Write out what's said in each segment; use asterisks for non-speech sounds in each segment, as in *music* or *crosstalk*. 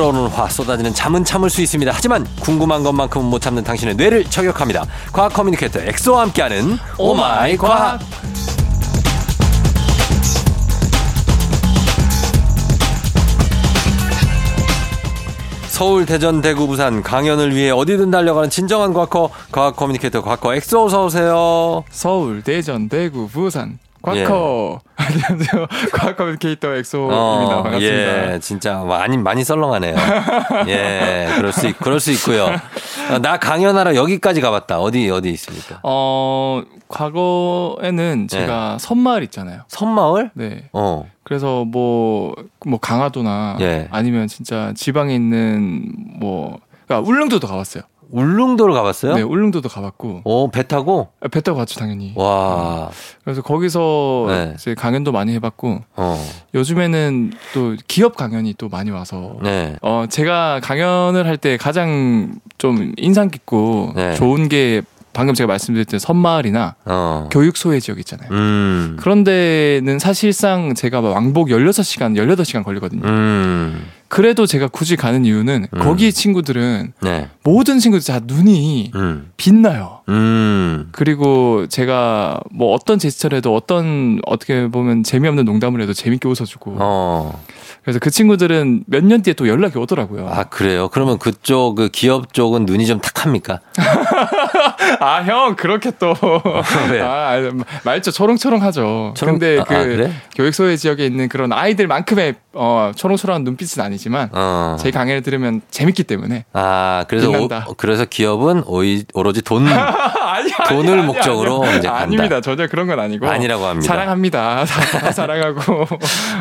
끓어오는 화 쏟아지는 잠은 참을 수 있습니다. 하지만 궁금한 것만큼은 못 참는 당신의 뇌를 저격합니다. 과학 communicator 엑소와 함께하는 Oh my 과학. 서울, 대전, 대구, 부산 강연을 위해 어디든 달려가는 진정한 과커 과학 communicator 과커 엑소 어서 오세요. 서울, 대전, 대구, 부산 과커. 예. 안녕하세요. *laughs* 과학 communicator 엑소입니다. 어, 반갑습니다. 예, 진짜 많이 많이 썰렁하네요. 예, 그럴 수 있, 그럴 수 있고요. 어, 나 강연하러 여기까지 가봤다. 어디 어디 있습니까? 어, 과거에는 제가 예. 섬마을 있잖아요. 섬마을? 네. 어. 그래서 뭐뭐 뭐 강화도나 예. 아니면 진짜 지방에 있는 뭐 그러니까 울릉도도 가봤어요. 울릉도를 가봤어요? 네, 울릉도도 가봤고. 어, 배 타고? 아, 배 타고 갔죠, 당연히. 와. 그래서 거기서 네. 이제 강연도 많이 해봤고. 어. 요즘에는 또 기업 강연이 또 많이 와서. 네. 어, 제가 강연을 할 때 가장 좀 인상 깊고 네. 좋은 게 방금 제가 말씀드렸던 섬마을이나 어. 교육 소외 지역 있잖아요. 음. 그런 데는 사실상 제가 왕복 16시간, 18시간 걸리거든요. 음. 그래도 제가 굳이 가는 이유는 음. 거기 친구들은 네. 모든 친구들 다 눈이 음. 빛나요. 음. 그리고 제가 뭐 어떤 제스처를 해도 어떤 어떻게 보면 재미없는 농담을 해도 재밌게 웃어주고. 어. 그래서 그 친구들은 몇 년 뒤에 또 연락이 오더라고요. 아 그래요? 그러면 그쪽 그 기업 쪽은 눈이 좀 탁합니까? *laughs* 아 형 그렇게 또 아, 말투 초롱초롱하죠. 초롱... 근데 아, 그 아, 그래? 교육소외 지역에 있는 그런 아이들만큼의 어, 초롱초롱한 눈빛은 아니 지만 어. 제 강의를 들으면 재밌기 때문에 아 그래서 오, 그래서 기업은 오이, 오로지 돈 *laughs* 아니, 돈을 아니, 목적으로 이제 간다. 아닙니다 전혀 그런 건 아니고 아니라고 합니다 사랑합니다 *laughs* 다, 사랑하고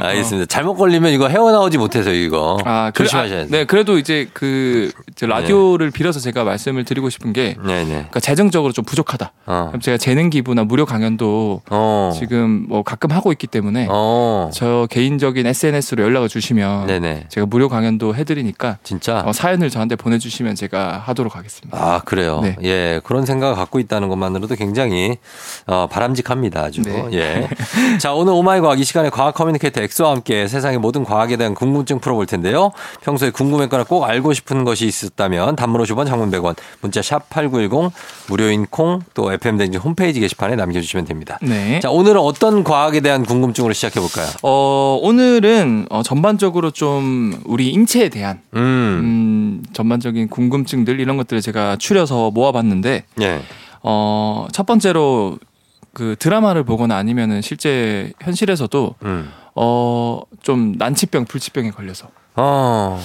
알겠습니다 잘못 걸리면 이거 헤어나오지 못해서 이거 아, 조심하셔야 돼요 네 그래도 이제 그 라디오를 네. 빌어서 제가 말씀을 드리고 싶은 게 네 네. 그러니까 재정적으로 좀 부족하다 어. 그럼 제가 재능 기부나 무료 강연도 어. 지금 뭐 가끔 하고 있기 때문에 어. 저 개인적인 SNS로 연락을 주시면 네네. 제가 무료 강연도 해드리니까 진짜 어, 사연을 저한테 보내주시면 제가 하도록 하겠습니다. 아 그래요. 네. 예 그런 생각을 갖고 있다는 것만으로도 굉장히 어, 바람직합니다. 아주 네. 예. *laughs* 자 오늘 Oh my 과학 이 시간에 과학 communicator 엑소와 함께 세상의 모든 과학에 대한 궁금증 풀어볼 텐데요. 평소에 궁금했거나 꼭 알고 싶은 것이 있었다면 단문 50원, 장문 100원, 문자 샵 #8910 무료인 콩 또 FM 댕진 홈페이지 게시판에 남겨주시면 됩니다. 네. 자 오늘은 어떤 과학에 대한 궁금증으로 시작해 볼까요? 어 오늘은 어, 전반적으로 좀 우리 인체에 대한 음. 음, 전반적인 궁금증들 이런 것들을 제가 추려서 모아봤는데 예. 어, 첫 번째로 그 드라마를 보거나 아니면은 실제 현실에서도 음. 어, 좀 난치병, 불치병에 걸려서 어.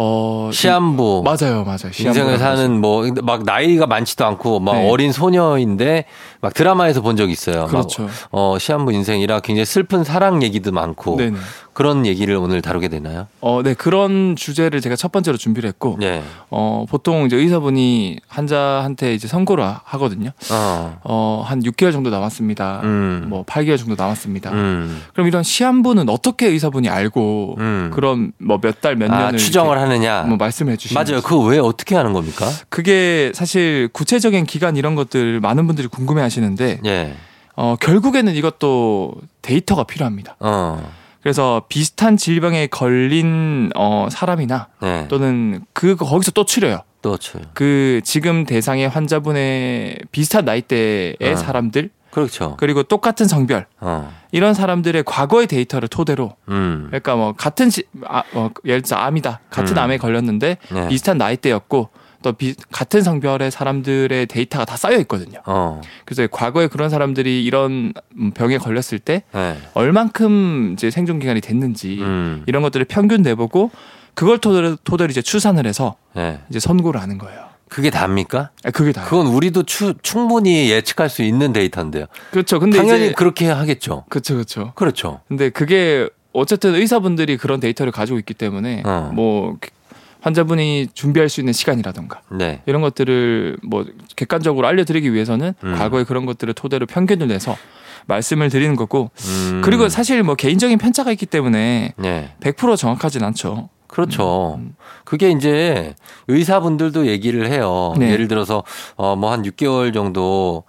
어 시한부 맞아요, 맞아요. 인생을 사는 뭐 막 나이가 많지도 않고 막 네. 어린 소녀인데 막 드라마에서 본 적 있어요. 그렇죠. 막, 어 시한부 인생이라 굉장히 슬픈 사랑 얘기도 많고 네네. 그런 얘기를 오늘 다루게 되나요? 어, 네 그런 주제를 제가 첫 번째로 준비를 했고, 네. 어 보통 이제 의사분이 환자한테 이제 선고를 하거든요. 어, 어 한 6개월 정도 남았습니다. 음. 뭐 8개월 정도 남았습니다. 음. 그럼 이런 시한부는 어떻게 의사분이 알고 음. 그런 뭐 몇 달 몇 년을 아, 추정을 하느냐? 뭐 말씀해 주시면 맞아요. 그거 왜 어떻게 하는 겁니까? 그게 사실 구체적인 기간 이런 것들 많은 분들이 궁금해 하시는데, 예. 어 결국에는 이것도 데이터가 필요합니다. 어. 그래서 비슷한 질병에 걸린 어 사람이나 네. 또는 그 거기서 또 추려요. 또 추려. 그 지금 대상의 환자분의 비슷한 나이대의 어. 사람들 그렇죠. 그리고 똑같은 성별 어. 이런 사람들의 과거의 데이터를 토대로 음. 그러니까 뭐 같은 시, 아, 어, 예를 들어 암이다 같은 음. 암에 걸렸는데 네. 비슷한 나이대였고 또 비, 같은 성별의 사람들의 데이터가 다 쌓여 있거든요. 어. 그래서 과거에 그런 사람들이 이런 병에 걸렸을 때 네. 얼만큼 이제 생존 기간이 됐는지 음. 이런 것들을 평균 내보고 그걸 토대로, 토대로 이제 추산을 해서 네. 이제 선고를 하는 거예요. 그게 답니까? 아, 그게 다. 그건 우리도 추, 충분히 예측할 수 있는 데이터인데요. 그렇죠. 근데 당연히 그렇게 하겠죠. 그렇죠, 그렇죠. 그렇죠. 근데 그게 어쨌든 의사분들이 그런 데이터를 가지고 있기 때문에 어. 뭐 환자분이 준비할 수 있는 시간이라던가 네. 이런 것들을 뭐 객관적으로 알려드리기 위해서는 음. 과거에 그런 것들을 토대로 편견을 내서 말씀을 드리는 거고 음. 그리고 사실 뭐 개인적인 편차가 있기 때문에 네. 100% 정확하진 않죠. 그렇죠. 음. 그게 이제 의사분들도 얘기를 해요. 네. 예를 들어서 어 뭐 한 6개월 정도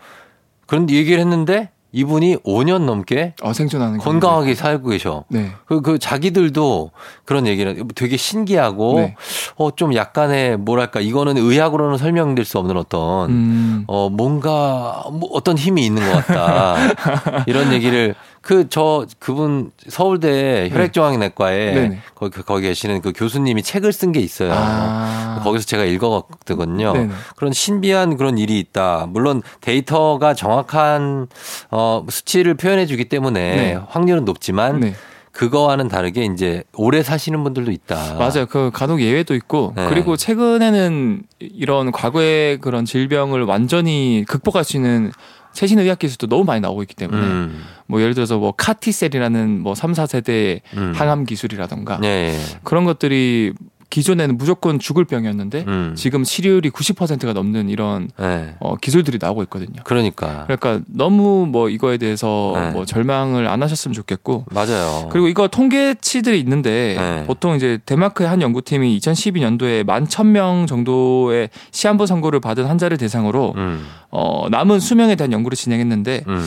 그런 얘기를 했는데 이분이 5년 넘게 어, 생존하는 건강하게 살고 계셔. 네. 그, 그 자기들도 그런 얘기를 되게 신기하고 네. 어, 좀 약간의 뭐랄까 이거는 의학으로는 설명될 수 없는 어떤 음. 어, 뭔가 뭐 어떤 힘이 있는 것 같다. *laughs* 이런 얘기를 그 저 그분 서울대 혈액종양내과에 네. 거기 거기 계시는 그 교수님이 책을 쓴 게 있어요. 아. 거기서 제가 읽어봤거든요. 네네. 그런 신비한 그런 일이 있다. 물론 데이터가 정확한 어 수치를 표현해주기 때문에 네. 확률은 높지만. 네. 그거와는 다르게 이제 오래 사시는 분들도 있다. 맞아요. 그 간혹 예외도 있고 네. 그리고 최근에는 이런 과거의 그런 질병을 완전히 극복할 수 있는 최신 의학 기술도 너무 많이 나오고 있기 때문에 음. 뭐 예를 들어서 뭐 카티셀이라는 뭐 3, 4세대 음. 항암 기술이라던가 네. 그런 것들이 기존에는 무조건 죽을 병이었는데 음. 지금 치료율이 90%가 넘는 이런 네. 어, 기술들이 나오고 있거든요. 그러니까. 그러니까 너무 뭐 이거에 대해서 네. 뭐 절망을 안 하셨으면 좋겠고. 맞아요. 그리고 이거 통계치들이 있는데 네. 보통 이제 덴마크의 한 연구팀이 2012년도에 11,000명 정도의 시한부 선고를 받은 환자를 대상으로 음. 어, 남은 수명에 대한 연구를 진행했는데 음.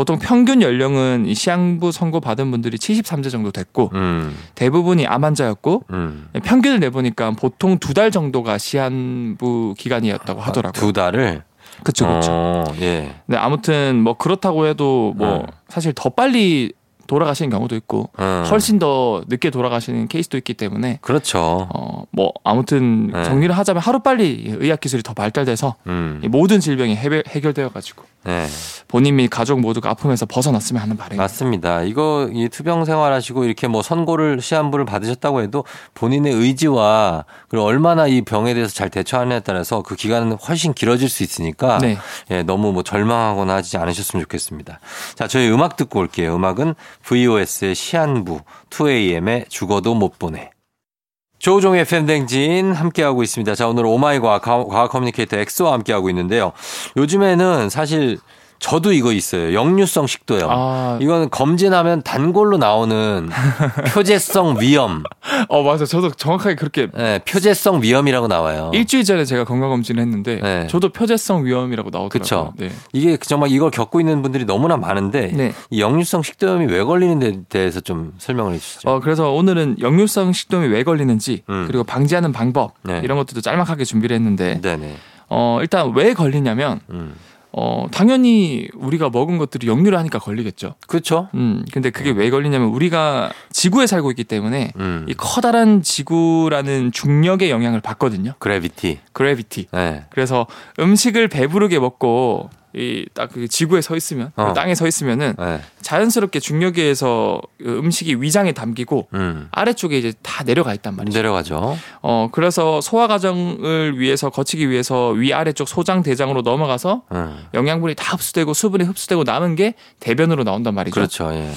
보통 평균 연령은 이 시한부 선고 받은 분들이 73세 정도 됐고 음. 대부분이 암 환자였고 음. 평균을 내보니까 보통 두 달 정도가 시한부 기간이었다고 하더라고요. 두 달을 그렇죠, 그렇죠. 어, 예. 네, 아무튼 뭐 그렇다고 해도 뭐 음. 사실 더 빨리 돌아가시는 경우도 있고 음. 훨씬 더 늦게 돌아가시는 케이스도 있기 때문에 그렇죠. 어 뭐 아무튼 네. 정리를 하자면 하루 빨리 의학 기술이 더 발달돼서 음. 모든 질병이 해결되어 가지고 네. 본인 및 가족 모두가 아픔에서 벗어났으면 하는 바람입니다. 맞습니다. 이거 이 투병 생활하시고 이렇게 뭐 선고를 시한부를 받으셨다고 해도 본인의 의지와 그리고 얼마나 이 병에 대해서 잘 대처하느냐에 따라서 그 기간은 훨씬 길어질 수 있으니까 네. 예, 너무 뭐 절망하거나 하지 않으셨으면 좋겠습니다. 자, 저희 음악 듣고 올게요. 음악은 VOS의 시한부, 2AM의 죽어도 못 보내. 조우종의 펨댕진 함께하고 있습니다. 자, 오늘 Oh my 과학, 과학 communicator 엑소와 함께하고 있는데요. 요즘에는 사실 저도 이거 있어요. 역류성 식도염. 아. 이거는 검진하면 단골로 나오는 *laughs* 표재성 위염. 어, 맞아. 저도 정확하게 그렇게. 네, 표재성 위염이라고 나와요. 일주일 전에 제가 건강검진을 했는데, 네. 저도 표재성 위염이라고 나오더라고요. 그쵸. 네. 이게 정말 이걸 겪고 있는 분들이 너무나 많은데, 네. 이 역류성 식도염이 왜 걸리는 데 대해서 좀 설명을 해 주시죠. 어, 그래서 오늘은 역류성 식도염이 왜 걸리는지, 음. 그리고 방지하는 방법, 네. 이런 것들도 짤막하게 준비를 했는데, 네네. 어, 일단 왜 걸리냐면, 음. 어, 당연히 우리가 먹은 것들이 역류를 하니까 걸리겠죠. 그렇죠. 음, 근데 그게 왜 걸리냐면 우리가 지구에 살고 있기 때문에 음. 이 커다란 지구라는 중력의 영향을 받거든요. 그래비티. 그래비티. 네. 그래서 음식을 배부르게 먹고 이딱 그 지구에 서 있으면 어. 그 땅에 서 있으면은 네. 자연스럽게 중력에 의해서 그 음식이 위장에 담기고 음. 아래쪽에 이제 다 내려가 있단 말이죠. 내려가죠. 어 그래서 소화 과정을 위해서 거치기 위해서 위 아래쪽 소장 대장으로 넘어가서 음. 영양분이 다 흡수되고 수분이 흡수되고 남은 게 대변으로 나온단 말이죠. 그렇죠. 예.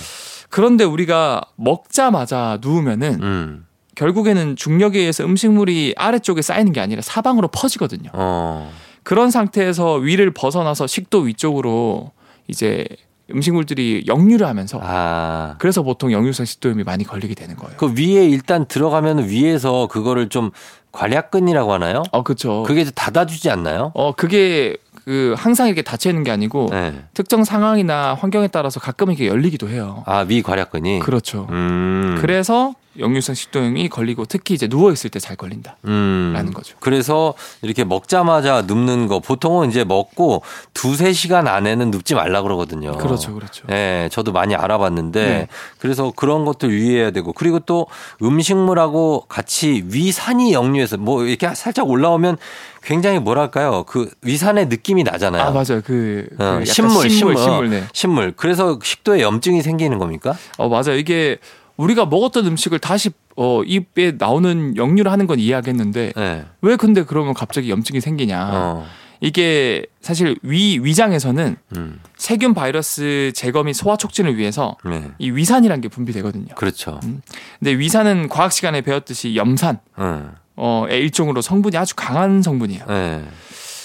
그런데 우리가 먹자마자 누우면은 음. 결국에는 중력에 의해서 음식물이 아래쪽에 쌓이는 게 아니라 사방으로 퍼지거든요. 어. 그런 상태에서 위를 벗어나서 식도 위쪽으로 이제 음식물들이 역류를 하면서 아. 그래서 보통 역류성 식도염이 많이 걸리게 되는 거예요. 그 위에 일단 들어가면 위에서 그거를 좀 관략근이라고 하나요? 어, 그렇죠. 그게 닫아주지 않나요? 어, 그게 그 항상 이렇게 닫혀 있는 게 아니고 네. 특정 상황이나 환경에 따라서 가끔 이렇게 열리기도 해요. 아, 위 관략근이. 그렇죠. 음. 그래서 역류성 식도염이 걸리고 특히 이제 누워 있을 때 잘 걸린다라는 음. 거죠. 그래서 이렇게 먹자마자 눕는 거 보통은 이제 먹고 두세 시간 안에는 눕지 말라 그러거든요. 그렇죠. 그렇죠. 네, 저도 많이 알아봤는데 네. 그래서 그런 것들 유의해야 되고 그리고 또 음식물하고 같이 위산이 역류해서 뭐 이렇게 살짝 올라오면 굉장히 뭐랄까요? 그 위산의 느낌이 나잖아요. 아, 맞아요. 그, 어, 그 신물, 신물, 신물, 네. 신물. 그래서 식도에 염증이 생기는 겁니까? 어, 맞아요. 이게 우리가 먹었던 음식을 다시 어, 입에 나오는 역류를 하는 건 이해하겠는데 네. 왜 근데 그러면 갑자기 염증이 생기냐? 어. 이게 사실 위 위장에서는 음. 세균 바이러스 제거 및 소화 촉진을 위해서 네. 이 위산이라는 게 분비되거든요. 그렇죠. 음. 근데 위산은 과학 시간에 배웠듯이 염산 음. 어의 일종으로 성분이 아주 강한 성분이에요. 네.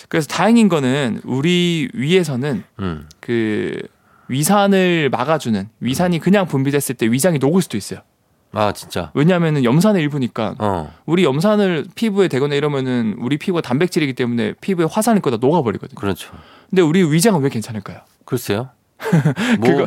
그래서 다행인 거는 우리 위에서는 음. 그 위산을 막아주는 위산이 그냥 분비됐을 때 위장이 녹을 수도 있어요. 아 진짜. 왜냐하면 염산의 일부니까. 어. 우리 염산을 피부에 대거나 이러면은 우리 피부가 단백질이기 때문에 피부에 화산이 거다 녹아버리거든요. 그렇죠. 근데 우리 위장은 왜 괜찮을까요? 글쎄요.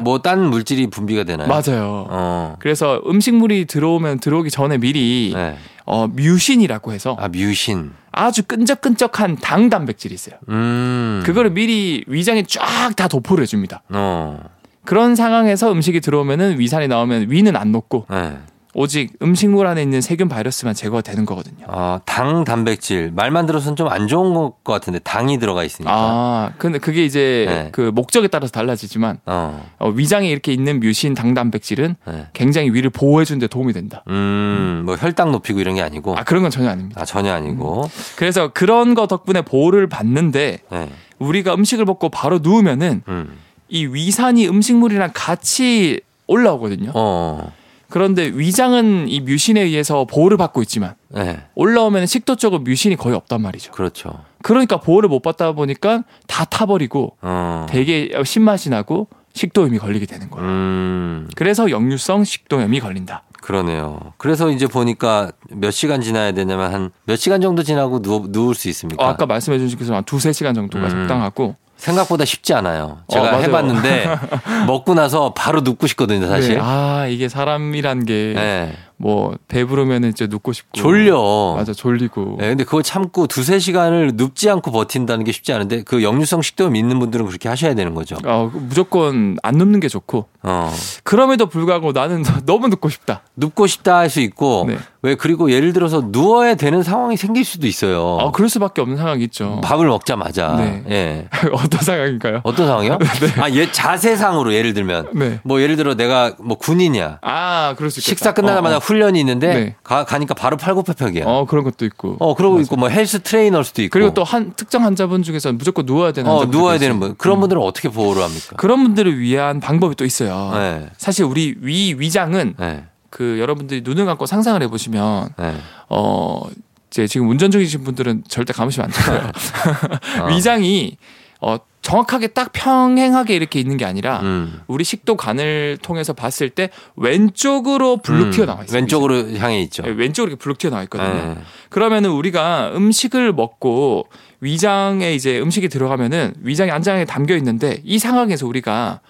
뭐, 딴 물질이 분비가 되나요? 맞아요. 어. 그래서 음식물이 들어오면 들어오기 전에 미리 네. 어, 뮤신이라고 해서. 아, 뮤신. 아주 끈적끈적한 당 단백질이 있어요. 음. 그거를 미리 위장에 쫙 다 도포를 해줍니다. 어. 그런 상황에서 음식이 들어오면은 위산이 나오면 위는 안 녹고 네. 오직 음식물 안에 있는 세균 바이러스만 제거가 되는 거거든요. 아, 당 단백질 말만 들어서는 좀 안 좋은 것 같은데 당이 들어가 있으니까. 아, 근데 그게 이제 네. 그 목적에 따라서 달라지지만 어. 어, 위장에 이렇게 있는 뮤신 당 단백질은 네. 굉장히 위를 보호해 주는데 도움이 된다. 음, 뭐 혈당 높이고 이런 게 아니고. 아, 그런 건 전혀 아닙니다. 아, 전혀 아니고. 음. 그래서 그런 거 덕분에 보호를 받는데 네. 우리가 음식을 먹고 바로 누우면은 음. 이 위산이 음식물이랑 같이 올라오거든요. 어. 그런데 위장은 이 뮤신에 의해서 보호를 받고 있지만 네. 올라오면 식도 쪽은 뮤신이 거의 없단 말이죠. 그렇죠. 그러니까 보호를 못 받다 보니까 다 타버리고 어. 되게 신맛이 나고 식도염이 걸리게 되는 거예요. 음. 그래서 역류성 식도염이 걸린다. 그러네요. 그래서 이제 보니까 몇 시간 지나야 되냐면 한 몇 시간 정도 지나고 누워, 누울 수 있습니까? 어, 아까 말씀해 주신 것처럼 한 두세 시간 정도가 음. 적당하고 생각보다 쉽지 않아요. 제가 어, 해봤는데 *laughs* 먹고 나서 바로 눕고 싶거든요, 사실. 네. 아 이게 사람이란 게 네. 뭐 배부르면은 이제 눕고 싶고 졸려. 맞아 졸리고. 네, 근데 그거 참고 두세 시간을 눕지 않고 버틴다는 게 쉽지 않은데 그 역류성 식도염 있는 분들은 그렇게 하셔야 되는 거죠. 어, 무조건 안 눕는 게 좋고. 어. 그럼에도 불구하고 나는 너무 눕고 싶다. 눕고 싶다 할 수 있고 네. 왜 그리고 예를 들어서 누워야 되는 상황이 생길 수도 있어요. 아, 그럴 수밖에 없는 상황이 있죠. 밥을 먹자마자. 네. 예. *laughs* 어떤 상황인가요? 어떤 상황이요? *laughs* 네. 아, 예, 자세상으로 예를 들면 네. 뭐 예를 들어 내가 뭐 군인이야. 아, 그럴 수 있겠다. 식사 끝나자마자 어, 어. 훈련이 있는데 네. 가, 가니까 바로 팔굽혀펴기야. 어 그런 것도 있고. 어 그러고 맞아. 있고 뭐 헬스 트레이너일 수도 있고. 그리고 또 한 특정 환자분 중에서 무조건 누워야 되는. 어 누워야 되는 분. 그런 음. 분들은 어떻게 보호를 합니까? 그런 분들을 위한 방법이 또 있어요. 네. 사실 우리 위 위장은 네. 그 여러분들이 눈을 감고 상상을 해보시면 네. 어. 이제 지금 운전 중이신 분들은 절대 감으시면 안 돼요. *laughs* 어. *laughs* 위장이 어 정확하게 딱 평행하게 이렇게 있는 게 아니라 음. 우리 식도 간을 통해서 봤을 때 왼쪽으로 블룩 음. 튀어나와 있어요. 왼쪽으로 향해 있죠. 네, 왼쪽으로 이렇게 블룩 튀어나와 있거든요. 네. 그러면은 우리가 음식을 먹고 위장에 이제 음식이 들어가면은 위장이 안장에 담겨 있는데 이 상황에서 우리가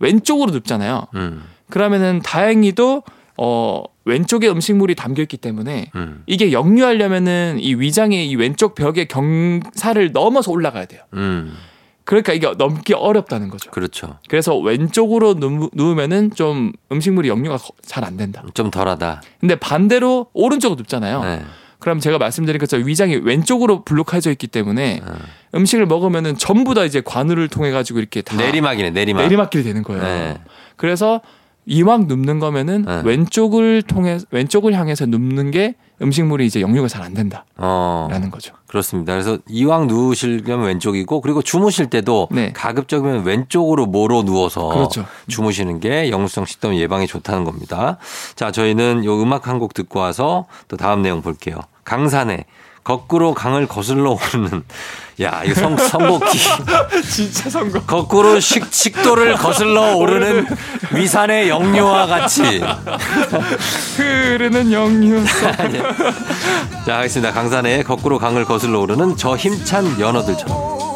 왼쪽으로 눕잖아요. 음. 그러면은 다행히도 어 왼쪽에 음식물이 담겨 있기 때문에 음. 이게 역류하려면은 이 위장의 이 왼쪽 벽의 경사를 넘어서 올라가야 돼요. 음. 그러니까 이게 넘기 어렵다는 거죠. 그렇죠. 그래서 왼쪽으로 누, 누우면은 좀 음식물이 역류가 잘 안 된다. 좀 덜하다. 근데 반대로 오른쪽으로 눕잖아요. 네. 그럼 제가 말씀드린 것처럼 위장이 왼쪽으로 블록해져 있기 때문에 네. 음식을 먹으면은 전부 다 이제 관우를 통해 가지고 이렇게 다 내리막이네 내리막 내리막길이 되는 거예요. 네. 그래서 이왕 눕는 거면은 네. 왼쪽을 통해 왼쪽을 향해서 눕는 게 음식물이 이제 역류가 잘 안 된다라는 어, 거죠. 그렇습니다. 그래서 이왕 누우시려면 왼쪽이고 그리고 주무실 때도 네. 가급적이면 왼쪽으로 모로 누워서 그렇죠. 주무시는 게 역류성 식도염 예방에 좋다는 겁니다. 자, 저희는 요 음악 한 곡 듣고 와서 또 다음 내용 볼게요. 강산의 거꾸로 강을 거슬러 오르는 야, 이거 성, 선곡기. *laughs* 진짜 선곡. 거꾸로 식, 식도를 거슬러 오르는 위산의 영유와 같이. *laughs* 흐르는 영유. 자, 하겠습니다. 강산의 거꾸로 강을 거슬러 오르는 저 힘찬 연어들처럼.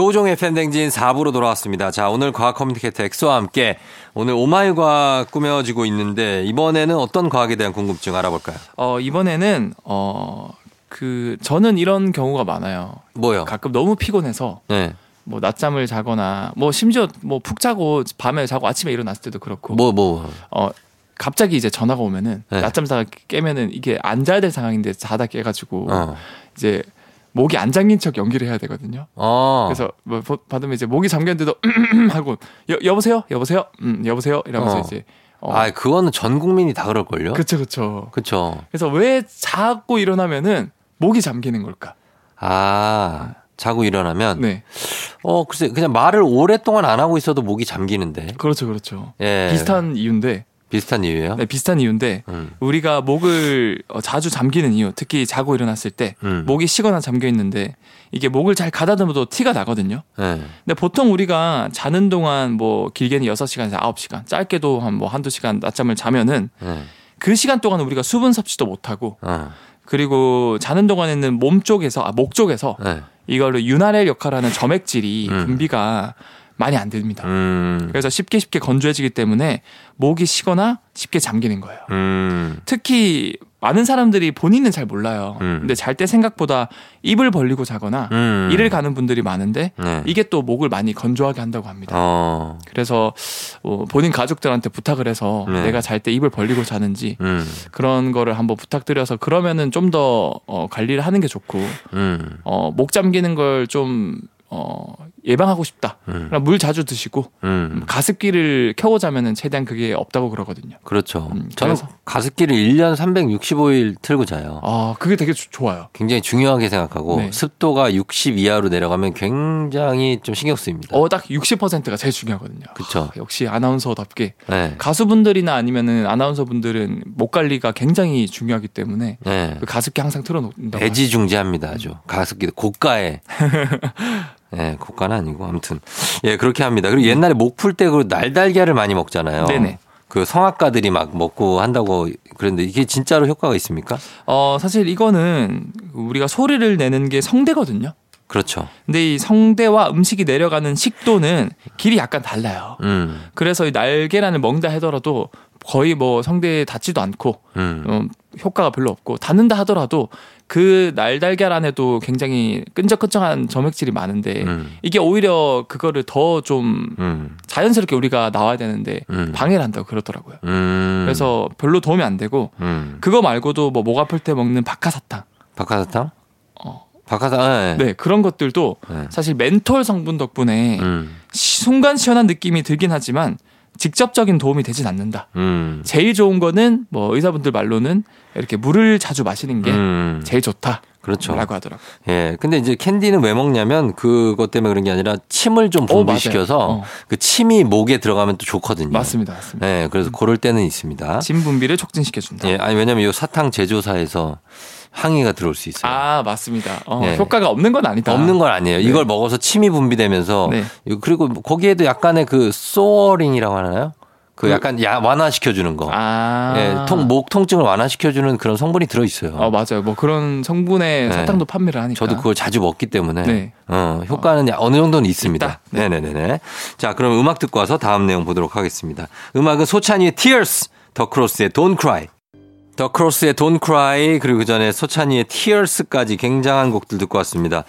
조우종의 펨댕진 4부로 돌아왔습니다. 자, 오늘 과학 communicator 엑소와 함께 오늘 Oh my 과학 꾸며지고 있는데 이번에는 어떤 과학에 대한 궁금증 알아볼까요? 어, 이번에는 어, 그 저는 이런 경우가 많아요. 뭐요? 가끔 너무 피곤해서 네. 뭐 낮잠을 자거나 뭐 심지어 뭐 푹 자고 밤에 자고 아침에 일어났을 때도 그렇고 뭐 뭐. 어, 갑자기 이제 전화가 오면은 네. 낮잠 자다 깨면은 이게 안 자야 될 상황인데 자다 깨가지고 어. 이제 목이 안 잠긴 척 연기를 해야 되거든요. 어. 그래서 뭐 받으면 이제 목이 잠겼는데도 *clears throat* 하고 여, 여보세요, 여보세요, 음 여보세요 이러면서 어. 이제. 어. 아, 그거는 전 국민이 다 그럴 걸요. 그렇죠, 그렇죠. 그렇죠. 그래서 왜 자고 일어나면은 목이 잠기는 걸까? 아, 자고 일어나면 네. 어 글쎄 그냥 말을 오랫동안 안 하고 있어도 목이 잠기는데. 그렇죠, 그렇죠. 예. 비슷한 이유인데 비슷한 이유예요? 네, 비슷한 이유인데 음. 우리가 목을 어, 자주 잠기는 이유, 특히 자고 일어났을 때 음. 목이 쉬거나 잠겨 있는데 이게 목을 잘 가다듬어도 티가 나거든요. 네. 근데 보통 우리가 자는 동안 뭐 길게는 6시간에서 9시간, 짧게도 한 뭐 한두 시간 낮잠을 자면은 네. 그 시간 동안 우리가 수분 섭취도 못 하고 어. 그리고 자는 동안에는 몸 쪽에서 아, 목 쪽에서 네. 이걸로 윤활의 역할을 하는 점액질이 음. 분비가 많이 안 됩니다. 음. 그래서 쉽게 쉽게 건조해지기 때문에 목이 쉬거나 쉽게 잠기는 거예요. 음. 특히 많은 사람들이 본인은 잘 몰라요. 음. 근데 잘 때 생각보다 입을 벌리고 자거나 음. 일을 가는 분들이 많은데 네. 이게 또 목을 많이 건조하게 한다고 합니다. 어. 그래서 어, 본인 가족들한테 부탁을 해서 네. 내가 잘 때 입을 벌리고 자는지 음. 그런 거를 한번 부탁드려서 그러면은 좀더 어, 관리를 하는 게 좋고 음. 어, 목 잠기는 걸좀 어, 예방하고 싶다. 음. 물 자주 드시고 음. 가습기를 켜고 자면은 최대한 그게 없다고 그러거든요. 그렇죠. 음, 저는 가습기를 1년 365일 틀고 자요. 아, 그게 되게 주, 좋아요. 굉장히 중요하게 생각하고 네. 습도가 60 이하로 내려가면 굉장히 좀 신경 쓰입니다. 어, 딱 60%가 제일 중요하거든요. 그렇죠. 아, 역시 아나운서답게 네. 가수분들이나 아니면은 아나운서분들은 목 관리가 굉장히 중요하기 때문에 네. 그 가습기 항상 틀어 놓는다. 애지중지합니다, 아주. 가습기도 고가에 *laughs* 예, 고가는 아니고 아무튼 예 그렇게 합니다. 그리고 옛날에 목 풀 때 그 날달걀을 많이 먹잖아요. 네네. 그 성악가들이 막 먹고 한다고 그랬는데 이게 진짜로 효과가 있습니까? 어 사실 이거는 우리가 소리를 내는 게 성대거든요. 그렇죠. 근데 이 성대와 음식이 내려가는 식도는 길이 약간 달라요. 음. 그래서 이 날계란을 먹는다 하더라도 거의 뭐 성대에 닿지도 않고 음. 어, 효과가 별로 없고 닿는다 하더라도 그 날달걀 안에도 굉장히 끈적끈적한 점액질이 많은데 음. 이게 오히려 그거를 더좀 음. 자연스럽게 우리가 나와야 되는데 음. 방해를 한다고 그러더라고요. 음. 그래서 별로 도움이 안 되고 음. 그거 말고도 뭐 목 아플 때 먹는 박하사탕. 박하사탕? 어. 박하사 네. 네. 그런 것들도 네. 사실 멘톨 성분 덕분에 음. 순간 시원한 느낌이 들긴 하지만 직접적인 도움이 되진 않는다. 음. 제일 좋은 거는 뭐 의사분들 말로는 이렇게 물을 자주 마시는 게 음. 제일 좋다. 그렇죠. 라고 하더라고요. 예. 근데 이제 캔디는 왜 먹냐면 그것 때문에 그런 게 아니라 침을 좀 어, 분비시켜서 어, 그 침이 목에 들어가면 또 좋거든요. 맞습니다. 맞습니다. 예. 그래서 음. 고럴 때는 있습니다. 침 분비를 촉진시켜 준다. 예. 아니 왜냐면 이 사탕 제조사에서 항의가 들어올 수 있어요. 아 맞습니다. 어, 네. 효과가 없는 건 아니다. 없는 건 아니에요. 네. 이걸 먹어서 침이 분비되면서 네. 그리고 거기에도 약간의 그 soothing이라고 하나요? 그, 그 약간 야 완화시켜 주는 거. 아. 예, 통, 목 통증을 완화시켜 주는 그런 성분이 들어 있어요. 어, 맞아요. 뭐 그런 성분의 네. 사탕도 판매를 하니까. 저도 그걸 자주 먹기 때문에 네. 어, 효과는 어. 어느 정도는 있습니다. 네. 네네네. 자, 그럼 음악 듣고 와서 다음 내용 보도록 하겠습니다. 음악은 소찬휘의 Tears, 더 크로스의 Don't Cry. 더 크로스의 Don't Cry 그리고 그 전에 소찬이의 Tears까지 굉장한 곡들 듣고 왔습니다.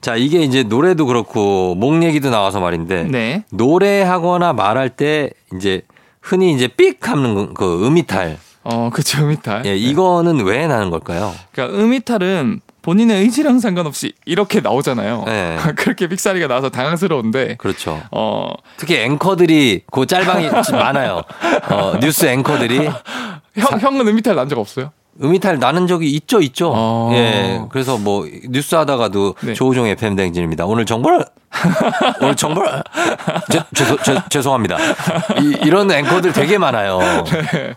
자 이게 이제 노래도 그렇고 목 얘기도 나와서 말인데 네. 노래하거나 말할 때 이제 흔히 이제 삑 하는 그 음이탈. 어, 그쵸, 음이탈. 예, 이거는 왜 나는 걸까요? 그러니까 음이탈은 본인의 의지랑 상관없이 이렇게 나오잖아요. 네. *laughs* 그렇게 삑사리가 나와서 당황스러운데. 그렇죠. 어. 특히 앵커들이 그 짤방이 *laughs* 많아요. 어, 뉴스 앵커들이. *laughs* 형, 형은 음이탈 난 적 없어요? 음이탈 나는 적이 있죠, 있죠. 어. 예. 그래서 뭐 뉴스 하다가도 네. 조우종 FM 댕진입니다. 오늘 정보를 *laughs* 오늘 정말 제, 죄송, 죄, 죄송합니다. 이, 런 앵커들 되게 많아요. *laughs* 네.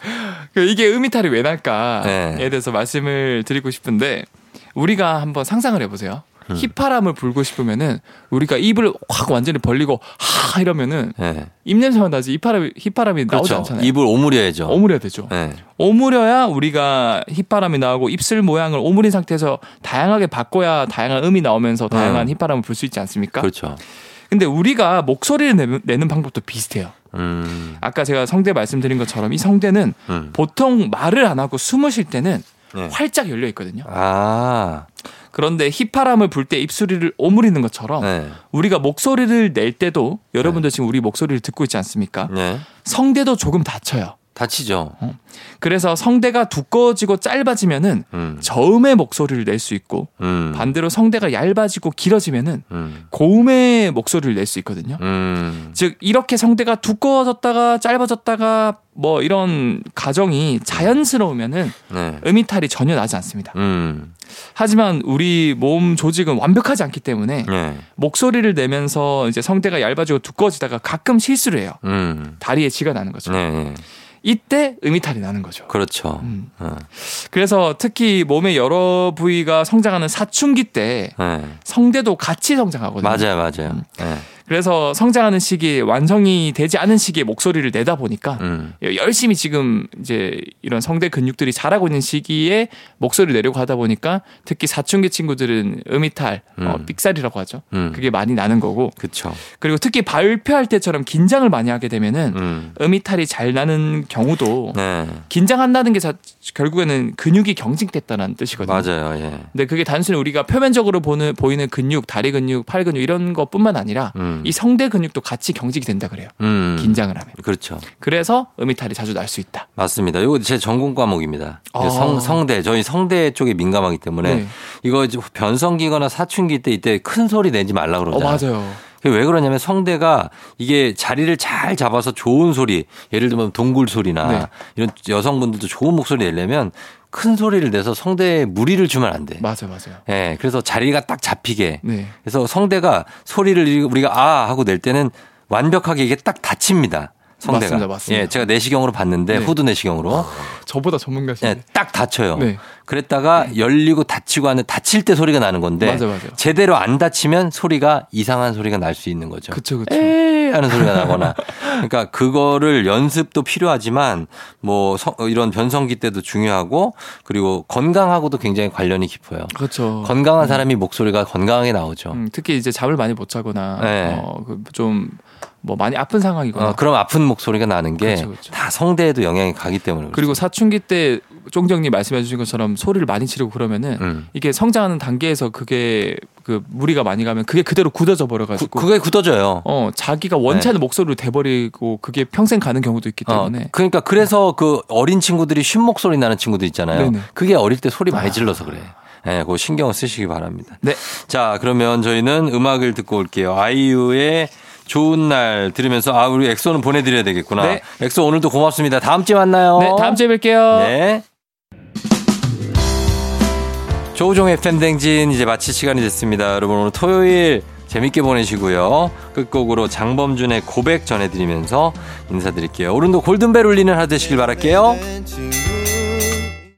그 이게 음이탈이 왜 날까에 네. 대해서 말씀을 드리고 싶은데 우리가 한번 상상을 해보세요. 음. 휘파람을 불고 싶으면은 우리가 입을 확 완전히 벌리고 하 이러면은 네. 입냄새만 나지 휘파람이 휘파람이 그렇죠. 나오지 않잖아요. 입을 오므려야죠. 오므려야 되죠. 네. 오므려야 우리가 휘파람이 나오고 입술 모양을 오므린 상태에서 다양하게 바꿔야 다양한 음이 나오면서 다양한 음. 휘파람을 불 수 있지 않습니까? 그렇죠. 근데 우리가 목소리를 내는, 내는 방법도 비슷해요. 음. 아까 제가 성대 말씀드린 것처럼 이 성대는 음. 보통 말을 안 하고 숨을 쉴 때는 네. 활짝 열려 있거든요. 아. 그런데 휘파람을 불 때 입술을 오므리는 것처럼 네. 우리가 목소리를 낼 때도 여러분들 네. 지금 우리 목소리를 듣고 있지 않습니까? 네. 성대도 조금 닫혀요. 다치죠. 어. 그래서 성대가 두꺼워지고 짧아지면은 음. 저음의 목소리를 낼 수 있고 음. 반대로 성대가 얇아지고 길어지면은 음. 고음의 목소리를 낼 수 있거든요. 음. 즉 이렇게 성대가 두꺼워졌다가 짧아졌다가 뭐 이런 가정이 자연스러우면은 네. 음이탈이 전혀 나지 않습니다. 음. 하지만 우리 몸 조직은 완벽하지 않기 때문에 네. 목소리를 내면서 이제 성대가 얇아지고 두꺼워지다가 가끔 실수를 해요. 음. 다리에 지가 나는 거죠. 네. 네. 이때 음이탈이 나는 거죠. 그렇죠. 음. 어. 그래서 특히 몸의 여러 부위가 성장하는 사춘기 때 네. 성대도 같이 성장하거든요. 맞아요, 맞아요. 음. 네. 그래서 성장하는 시기에 완성이 되지 않은 시기에 목소리를 내다 보니까 음. 열심히 지금 이제 이런 성대 근육들이 자라고 있는 시기에 목소리를 내려고 하다 보니까 특히 사춘기 친구들은 음이탈, 어, 음. 어, 삑살이라고 하죠. 음. 그게 많이 나는 거고. 그쵸. 그리고 특히 발표할 때처럼 긴장을 많이 하게 되면은 음. 음이탈이 잘 나는 경우도 네. 긴장한다는 게 자, 결국에는 근육이 경직됐다는 뜻이거든요. 맞아요. 예. 근데 그게 단순히 우리가 표면적으로 보는 보이는 근육, 다리 근육, 팔 근육 이런 것뿐만 아니라 음. 음. 이 성대 근육도 같이 경직이 된다 그래요. 음. 긴장을 하면. 그렇죠. 그래서 음이탈이 자주 날 수 있다. 맞습니다. 이거 제 전공 과목입니다. 아. 성, 성대 저희 성대 쪽에 민감하기 때문에 네. 이거 변성기거나 사춘기 때 이때 큰 소리 내지 말라 그러잖아요. 어, 맞아요. 왜 그러냐면 성대가 이게 자리를 잘 잡아서 좋은 소리, 예를 들면 동굴 소리나 네. 이런 여성분들도 좋은 목소리 내려면 큰 소리를 내서 성대에 무리를 주면 안 돼. 맞아, 맞아요. 예, 네, 그래서 자리가 딱 잡히게. 네. 그래서 성대가 소리를 우리가 아 하고 낼 때는 완벽하게 이게 딱 닫힙니다. 성대가. 맞습니다, 맞습니다. 예, 제가 내시경으로 봤는데 네. 후두 내시경으로. 아, 저보다 전문가시네. 예, 딱 닫혀요. 네. 그랬다가 열리고 닫히고 하는 닫힐 때 소리가 나는 건데 맞아, 맞아. 제대로 안 닫히면 소리가 이상한 소리가 날 수 있는 거죠. 그렇죠, 그렇죠. 하는 소리가 나거나. 그러니까 그거를 연습도 필요하지만 뭐 이런 변성기 때도 중요하고 그리고 건강하고도 굉장히 관련이 깊어요. 그렇죠. 건강한 사람이 목소리가 건강하게 나오죠. 음, 특히 이제 잠을 많이 못 자거나 네. 어, 그좀 뭐 많이 아픈 상황이거나 어, 그럼 아픈 목소리가 나는 게다 그렇죠, 그렇죠. 성대에도 영향이 가기 때문에 그렇죠. 그리고 사춘기 때 쫑정님 말씀해 주신 것처럼 소리를 많이 지르고 그러면은 음. 이게 성장하는 단계에서 그게 그 무리가 많이 가면 그게 그대로 굳어져 버려 가지고 그게 굳어져요. 어, 자기가 원치 않는 네. 목소리로 돼 버리고 그게 평생 가는 경우도 있기 어, 때문에. 어, 그러니까 그래서 그 어린 친구들이 쉰 목소리 나는 친구들 있잖아요. 네네. 그게 어릴 때 소리 많이 아. 질러서 그래. 예, 네, 그거 신경을 쓰시기 바랍니다. 네. 자, 그러면 저희는 음악을 듣고 올게요. 아이유의 좋은 날 들으면서 아 우리 엑소는 보내드려야 되겠구나. 네. 엑소 오늘도 고맙습니다. 다음 주에 만나요. 네, 다음 주에 뵐게요. 네. 조우종의 펨댕진 이제 마칠 시간이 됐습니다. 여러분 오늘 토요일 재밌게 보내시고요. 끝곡으로 장범준의 고백 전해드리면서 인사드릴게요. 오늘도 골든벨 울리는 하루 되시길 바랄게요.